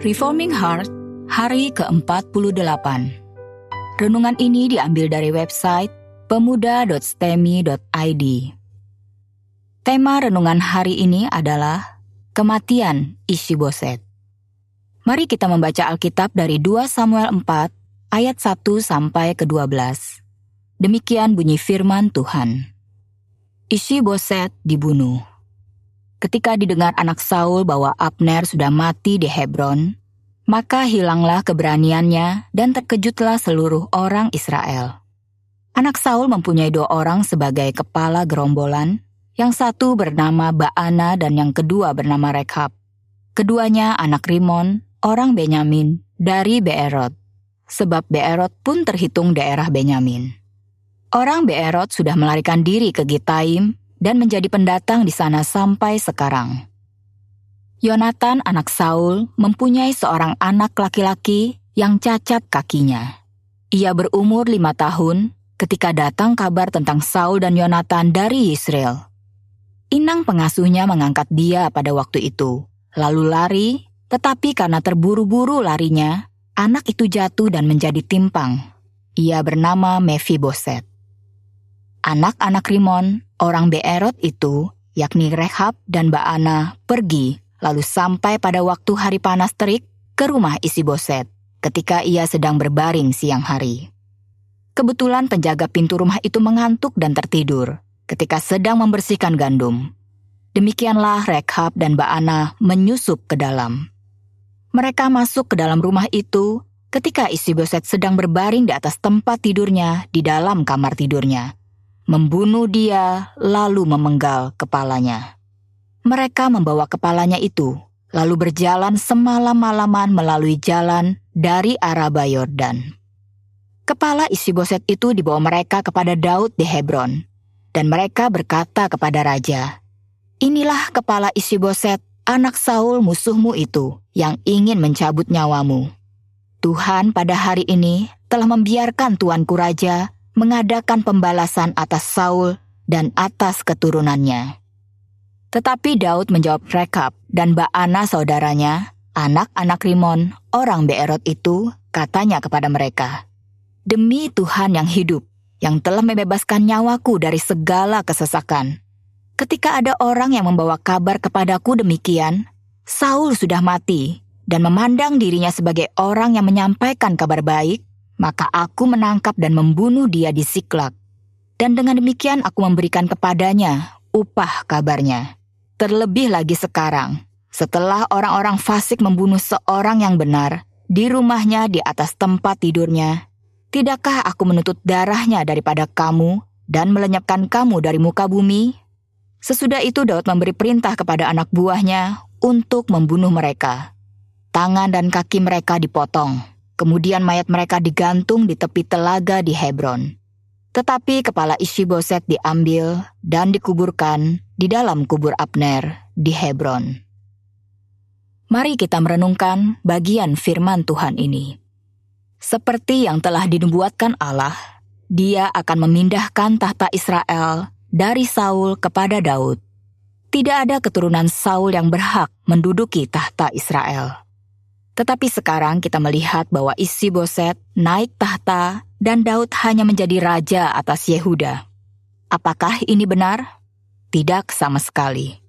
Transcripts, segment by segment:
Reforming Heart, hari ke-48. Renungan ini diambil dari website pemuda.stemi.id. Tema renungan hari ini adalah Kematian Ishiboset. Mari kita membaca Alkitab dari 2 Samuel 4 ayat 1 sampai ke-12. Demikian bunyi firman Tuhan. Ishiboset dibunuh. Ketika didengar anak Saul bahwa Abner sudah mati di Hebron, maka hilanglah keberaniannya dan terkejutlah seluruh orang Israel. Anak Saul mempunyai dua orang sebagai kepala gerombolan, yang satu bernama Baana dan yang kedua bernama Rekhab. Keduanya anak Rimon, orang Benyamin, dari Beerot, sebab Beerot pun terhitung daerah Benyamin. Orang Beerot sudah melarikan diri ke Gitaim dan menjadi pendatang di sana sampai sekarang. Yonatan anak Saul mempunyai seorang anak laki-laki yang cacat kakinya. Ia berumur lima tahun ketika datang kabar tentang Saul dan Yonatan dari Israel. Inang pengasuhnya mengangkat dia pada waktu itu, lalu lari, tetapi karena terburu-buru larinya, anak itu jatuh dan menjadi timpang. Ia bernama Mephiboset. Anak-anak Rimon, orang Beerot itu, yakni Rehab dan Baana, pergi lalu sampai pada waktu hari panas terik ke rumah isi Boset ketika ia sedang berbaring siang hari. Kebetulan penjaga pintu rumah itu mengantuk dan tertidur ketika sedang membersihkan gandum. Demikianlah Rekhab dan Baana menyusup ke dalam. Mereka masuk ke dalam rumah itu ketika isi Boset sedang berbaring di atas tempat tidurnya di dalam kamar tidurnya membunuh dia, lalu memenggal kepalanya. Mereka membawa kepalanya itu, lalu berjalan semalam-malaman melalui jalan dari Araba Yordan. Kepala isi boset itu dibawa mereka kepada Daud di Hebron, dan mereka berkata kepada raja, Inilah kepala isi boset, anak Saul musuhmu itu, yang ingin mencabut nyawamu. Tuhan pada hari ini telah membiarkan tuanku raja mengadakan pembalasan atas Saul dan atas keturunannya. Tetapi Daud menjawab Rekab dan Baana saudaranya, anak-anak Rimon, orang Beerot itu, katanya kepada mereka, Demi Tuhan yang hidup, yang telah membebaskan nyawaku dari segala kesesakan. Ketika ada orang yang membawa kabar kepadaku demikian, Saul sudah mati, dan memandang dirinya sebagai orang yang menyampaikan kabar baik, maka aku menangkap dan membunuh dia di Siklak. Dan dengan demikian aku memberikan kepadanya upah kabarnya. Terlebih lagi sekarang, setelah orang-orang fasik membunuh seorang yang benar di rumahnya di atas tempat tidurnya, tidakkah aku menuntut darahnya daripada kamu dan melenyapkan kamu dari muka bumi? Sesudah itu Daud memberi perintah kepada anak buahnya untuk membunuh mereka. Tangan dan kaki mereka dipotong Kemudian mayat mereka digantung di tepi telaga di Hebron. Tetapi kepala Ishiboset diambil dan dikuburkan di dalam kubur Abner di Hebron. Mari kita merenungkan bagian firman Tuhan ini. Seperti yang telah dinubuatkan Allah, dia akan memindahkan tahta Israel dari Saul kepada Daud. Tidak ada keturunan Saul yang berhak menduduki tahta Israel. Tetapi sekarang kita melihat bahwa isi Boset naik tahta dan Daud hanya menjadi raja atas Yehuda. Apakah ini benar? Tidak sama sekali.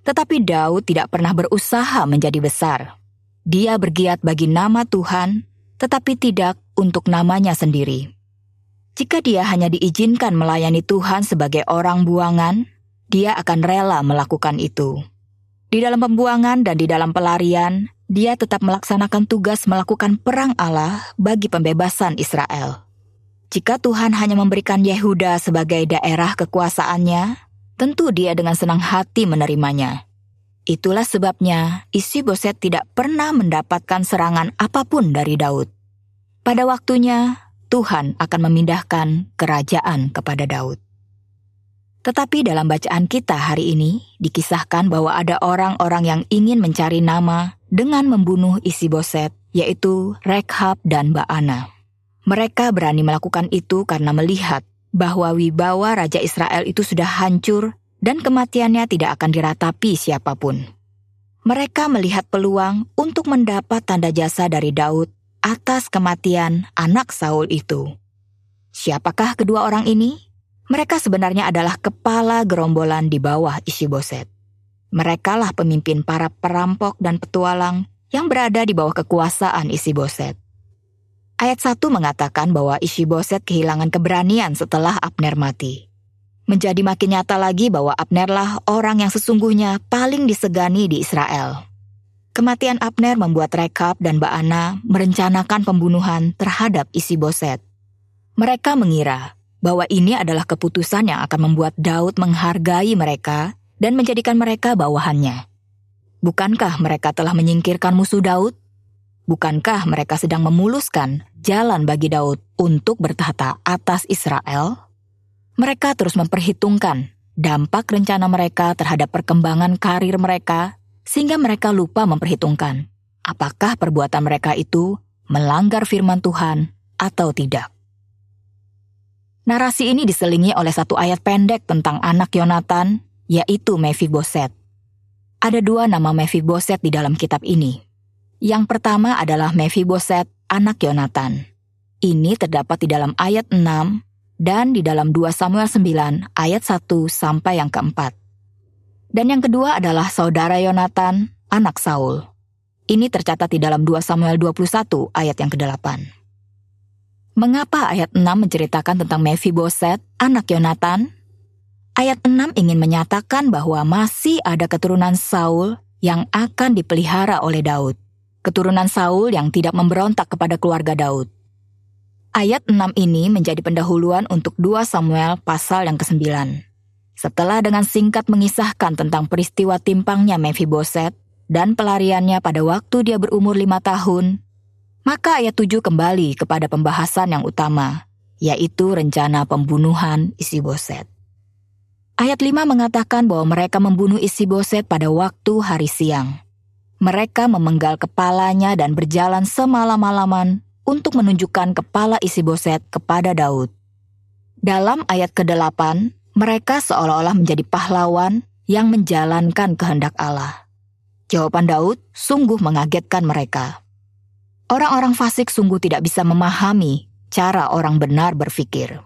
Tetapi Daud tidak pernah berusaha menjadi besar. Dia bergiat bagi nama Tuhan, tetapi tidak untuk namanya sendiri. Jika dia hanya diizinkan melayani Tuhan sebagai orang buangan, dia akan rela melakukan itu. Di dalam pembuangan dan di dalam pelarian, dia tetap melaksanakan tugas melakukan perang Allah bagi pembebasan Israel. Jika Tuhan hanya memberikan Yehuda sebagai daerah kekuasaannya, tentu dia dengan senang hati menerimanya. Itulah sebabnya isi Boset tidak pernah mendapatkan serangan apa pun dari Daud. Pada waktunya, Tuhan akan memindahkan kerajaan kepada Daud. Tetapi dalam bacaan kita hari ini dikisahkan bahwa ada orang-orang yang ingin mencari nama dengan membunuh isi boset, yaitu Rekhab dan Baana. Mereka berani melakukan itu karena melihat bahwa wibawa Raja Israel itu sudah hancur dan kematiannya tidak akan diratapi siapa pun. mereka melihat peluang untuk mendapat tanda jasa dari Daud atas kematian anak Saul itu. Siapakah kedua orang ini? Mereka sebenarnya adalah kepala gerombolan di bawah isi boset. Merekalah pemimpin para perampok dan petualang yang berada di bawah kekuasaan isi boset. Ayat 1 mengatakan bahwa isi boset kehilangan keberanian setelah Abner mati. Menjadi makin nyata lagi bahwa Abnerlah orang yang sesungguhnya paling disegani di Israel. Kematian Abner membuat Rekab dan Baana merencanakan pembunuhan terhadap isi boset. Mereka mengira bahwa ini adalah keputusan yang akan membuat Daud menghargai mereka dan menjadikan mereka bawahannya. Bukankah mereka telah menyingkirkan musuh Daud? Bukankah mereka sedang memuluskan jalan bagi Daud untuk bertahta atas Israel? Mereka terus memperhitungkan dampak rencana mereka terhadap perkembangan karir mereka, sehingga mereka lupa memperhitungkan apakah perbuatan mereka itu melanggar firman Tuhan atau tidak. Narasi ini diselingi oleh satu ayat pendek tentang anak Yonatan, yaitu Mephiboset. Ada dua nama Mephiboset di dalam kitab ini. Yang pertama adalah Mephiboset, anak Yonatan. Ini terdapat di dalam ayat 6 dan di dalam 2 Samuel 9 ayat 1 sampai yang keempat. Dan yang kedua adalah saudara Yonatan, anak Saul. Ini tercatat di dalam 2 Samuel 21 ayat yang ke-8. Mengapa ayat 6 menceritakan tentang Mephiboset, anak Yonatan? Ayat 6 ingin menyatakan bahwa masih ada keturunan Saul yang akan dipelihara oleh Daud. Keturunan Saul yang tidak memberontak kepada keluarga Daud. Ayat 6 ini menjadi pendahuluan untuk 2 Samuel pasal yang ke-9. Setelah dengan singkat mengisahkan tentang peristiwa timpangnya Mephiboset dan pelariannya pada waktu dia berumur lima tahun, maka ayat 7 kembali kepada pembahasan yang utama, yaitu rencana pembunuhan isi boset. Ayat 5 mengatakan bahwa mereka membunuh isi boset pada waktu hari siang. Mereka memenggal kepalanya dan berjalan semalam-malaman untuk menunjukkan kepala isi boset kepada Daud. Dalam ayat ke-8, mereka seolah-olah menjadi pahlawan yang menjalankan kehendak Allah. Jawaban Daud sungguh mengagetkan mereka. Orang-orang fasik sungguh tidak bisa memahami cara orang benar berpikir.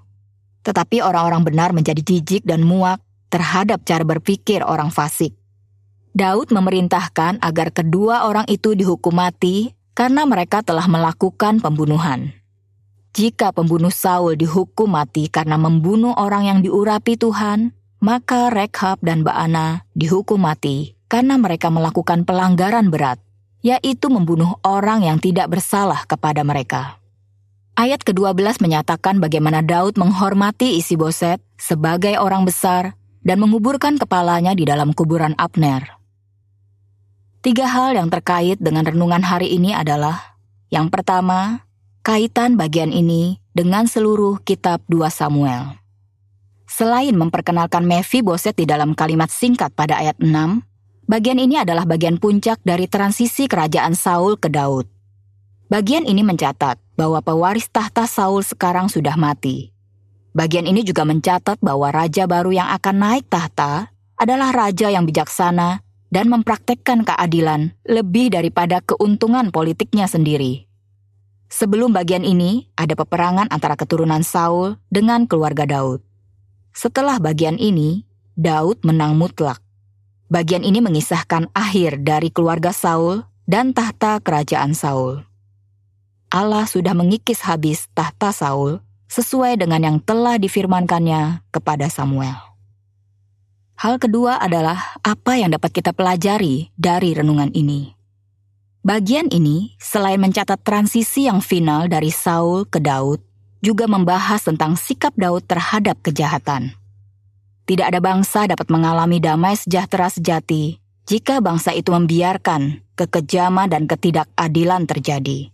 Tetapi orang-orang benar menjadi jijik dan muak terhadap cara berpikir orang fasik. Daud memerintahkan agar kedua orang itu dihukum mati karena mereka telah melakukan pembunuhan. Jika pembunuh Saul dihukum mati karena membunuh orang yang diurapi Tuhan, maka Rekhab dan Baana dihukum mati karena mereka melakukan pelanggaran berat yaitu membunuh orang yang tidak bersalah kepada mereka. Ayat ke-12 menyatakan bagaimana Daud menghormati isi boset sebagai orang besar dan menguburkan kepalanya di dalam kuburan Abner. Tiga hal yang terkait dengan renungan hari ini adalah yang pertama, kaitan bagian ini dengan seluruh kitab 2 Samuel. Selain memperkenalkan Boset di dalam kalimat singkat pada ayat 6, Bagian ini adalah bagian puncak dari transisi kerajaan Saul ke Daud. Bagian ini mencatat bahwa pewaris tahta Saul sekarang sudah mati. Bagian ini juga mencatat bahwa raja baru yang akan naik tahta adalah raja yang bijaksana dan mempraktekkan keadilan lebih daripada keuntungan politiknya sendiri. Sebelum bagian ini, ada peperangan antara keturunan Saul dengan keluarga Daud. Setelah bagian ini, Daud menang mutlak. Bagian ini mengisahkan akhir dari keluarga Saul dan tahta kerajaan Saul. Allah sudah mengikis habis tahta Saul sesuai dengan yang telah difirmankannya kepada Samuel. Hal kedua adalah apa yang dapat kita pelajari dari renungan ini. Bagian ini, selain mencatat transisi yang final dari Saul ke Daud, juga membahas tentang sikap Daud terhadap kejahatan. Tidak ada bangsa dapat mengalami damai sejahtera sejati jika bangsa itu membiarkan kekejaman dan ketidakadilan terjadi.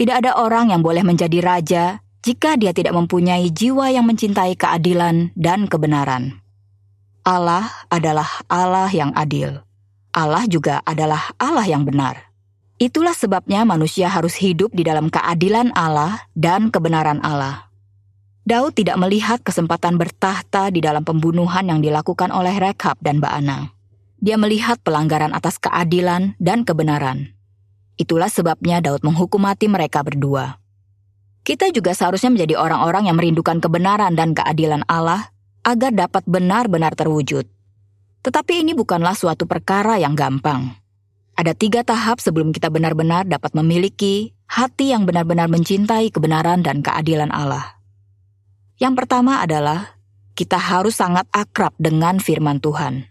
Tidak ada orang yang boleh menjadi raja jika dia tidak mempunyai jiwa yang mencintai keadilan dan kebenaran. Allah adalah Allah yang adil. Allah juga adalah Allah yang benar. Itulah sebabnya manusia harus hidup di dalam keadilan Allah dan kebenaran Allah. Daud tidak melihat kesempatan bertahta di dalam pembunuhan yang dilakukan oleh Rekab dan Baana. Dia melihat pelanggaran atas keadilan dan kebenaran. Itulah sebabnya Daud menghukum mati mereka berdua. Kita juga seharusnya menjadi orang-orang yang merindukan kebenaran dan keadilan Allah agar dapat benar-benar terwujud. Tetapi ini bukanlah suatu perkara yang gampang. Ada tiga tahap sebelum kita benar-benar dapat memiliki hati yang benar-benar mencintai kebenaran dan keadilan Allah. Yang pertama adalah kita harus sangat akrab dengan firman Tuhan.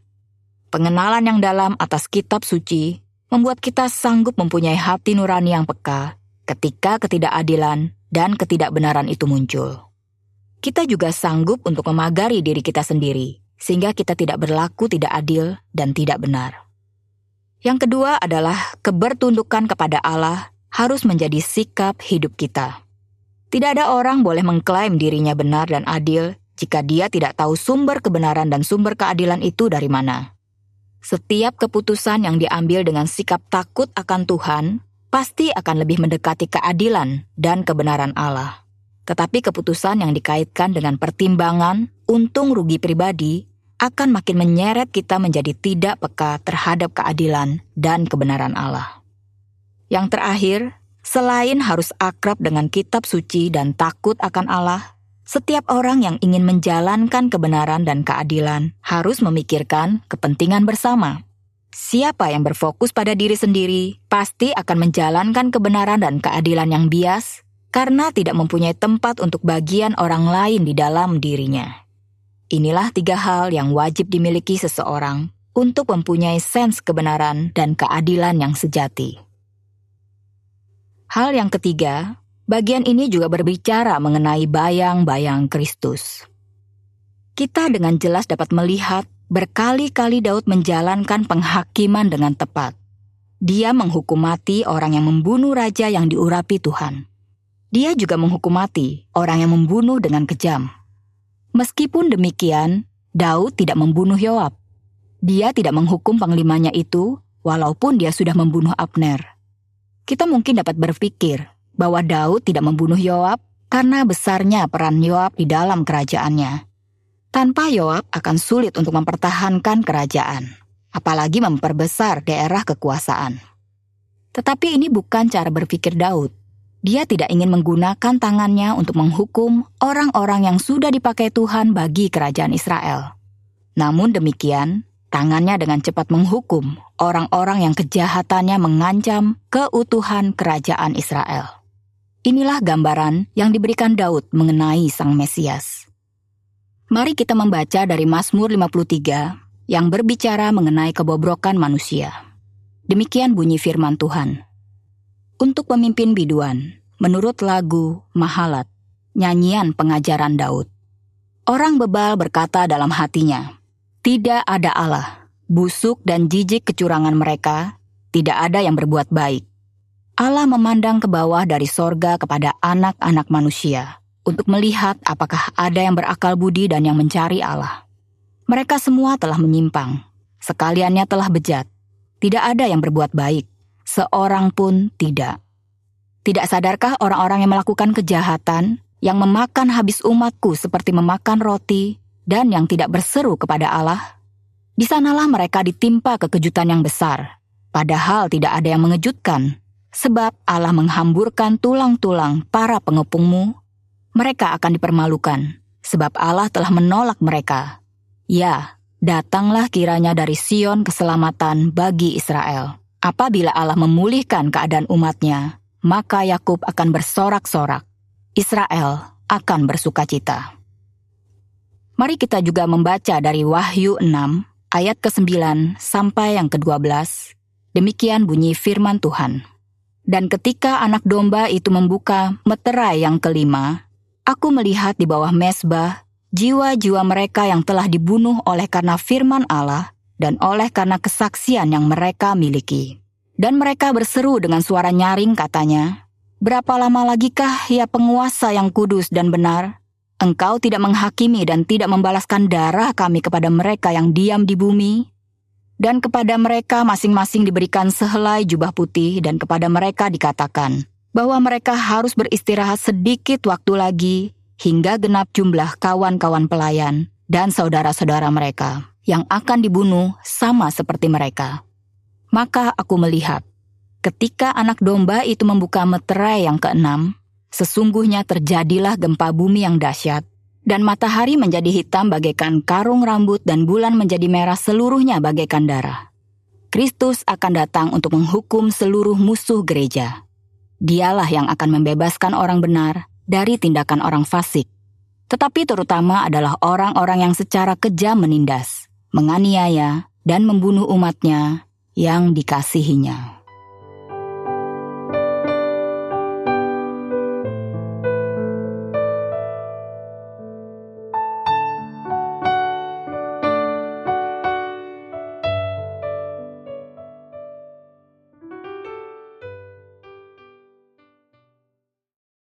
Pengenalan yang dalam atas kitab suci membuat kita sanggup mempunyai hati nurani yang peka ketika ketidakadilan dan ketidakbenaran itu muncul. Kita juga sanggup untuk memagari diri kita sendiri, sehingga kita tidak berlaku tidak adil dan tidak benar. Yang kedua adalah kebertundukan kepada Allah harus menjadi sikap hidup kita. Tidak ada orang boleh mengklaim dirinya benar dan adil jika dia tidak tahu sumber kebenaran dan sumber keadilan itu dari mana. Setiap keputusan yang diambil dengan sikap takut akan Tuhan pasti akan lebih mendekati keadilan dan kebenaran Allah. Tetapi keputusan yang dikaitkan dengan pertimbangan untung rugi pribadi akan makin menyeret kita menjadi tidak peka terhadap keadilan dan kebenaran Allah. Yang terakhir, selain harus akrab dengan kitab suci dan takut akan Allah, setiap orang yang ingin menjalankan kebenaran dan keadilan harus memikirkan kepentingan bersama. Siapa yang berfokus pada diri sendiri pasti akan menjalankan kebenaran dan keadilan yang bias karena tidak mempunyai tempat untuk bagian orang lain di dalam dirinya. Inilah tiga hal yang wajib dimiliki seseorang untuk mempunyai sens kebenaran dan keadilan yang sejati. Hal yang ketiga Bagian ini juga berbicara mengenai bayang-bayang Kristus. Kita dengan jelas dapat melihat berkali-kali Daud menjalankan penghakiman dengan tepat. Dia menghukum mati orang yang membunuh raja yang diurapi Tuhan. Dia juga menghukum mati orang yang membunuh dengan kejam. Meskipun demikian, Daud tidak membunuh Yoab. Dia tidak menghukum panglimanya itu, walaupun dia sudah membunuh Abner. Kita mungkin dapat berpikir bahwa Daud tidak membunuh Yoab karena besarnya peran Yoab di dalam kerajaannya. Tanpa Yoab akan sulit untuk mempertahankan kerajaan, apalagi memperbesar daerah kekuasaan. Tetapi ini bukan cara berpikir Daud. Dia tidak ingin menggunakan tangannya untuk menghukum orang-orang yang sudah dipakai Tuhan bagi kerajaan Israel. Namun demikian, tangannya dengan cepat menghukum orang-orang yang kejahatannya mengancam keutuhan kerajaan Israel. Inilah gambaran yang diberikan Daud mengenai Sang Mesias. Mari kita membaca dari Mazmur 53 yang berbicara mengenai kebobrokan manusia. Demikian bunyi firman Tuhan. Untuk pemimpin biduan, menurut lagu Mahalat, nyanyian pengajaran Daud. Orang bebal berkata dalam hatinya, Tidak ada Allah, busuk dan jijik kecurangan mereka, tidak ada yang berbuat baik. Allah memandang ke bawah dari sorga kepada anak-anak manusia untuk melihat apakah ada yang berakal budi dan yang mencari Allah. Mereka semua telah menyimpang, sekaliannya telah bejat. Tidak ada yang berbuat baik, seorang pun tidak. Tidak sadarkah orang-orang yang melakukan kejahatan, yang memakan habis umatku seperti memakan roti, dan yang tidak berseru kepada Allah? Di sanalah mereka ditimpa kekejutan yang besar, padahal tidak ada yang mengejutkan Sebab Allah menghamburkan tulang-tulang para pengepungmu, mereka akan dipermalukan, sebab Allah telah menolak mereka. Ya, datanglah kiranya dari Sion keselamatan bagi Israel. Apabila Allah memulihkan keadaan umatnya, maka Yakub akan bersorak-sorak. Israel akan bersuka cita. Mari kita juga membaca dari Wahyu 6 ayat ke-9 sampai yang ke-12. Demikian bunyi firman Tuhan. Dan ketika anak domba itu membuka meterai yang kelima, aku melihat di bawah mesbah jiwa-jiwa mereka yang telah dibunuh oleh karena firman Allah dan oleh karena kesaksian yang mereka miliki. Dan mereka berseru dengan suara nyaring katanya, Berapa lama lagikah ya penguasa yang kudus dan benar? Engkau tidak menghakimi dan tidak membalaskan darah kami kepada mereka yang diam di bumi? Dan kepada mereka masing-masing diberikan sehelai jubah putih dan kepada mereka dikatakan bahwa mereka harus beristirahat sedikit waktu lagi hingga genap jumlah kawan-kawan pelayan dan saudara-saudara mereka yang akan dibunuh sama seperti mereka. Maka aku melihat, ketika anak domba itu membuka meterai yang keenam, sesungguhnya terjadilah gempa bumi yang dahsyat, dan matahari menjadi hitam bagaikan karung rambut dan bulan menjadi merah seluruhnya bagaikan darah. Kristus akan datang untuk menghukum seluruh musuh gereja. Dialah yang akan membebaskan orang benar dari tindakan orang fasik, tetapi terutama adalah orang-orang yang secara kejam menindas, menganiaya, dan membunuh umatnya yang dikasihinya.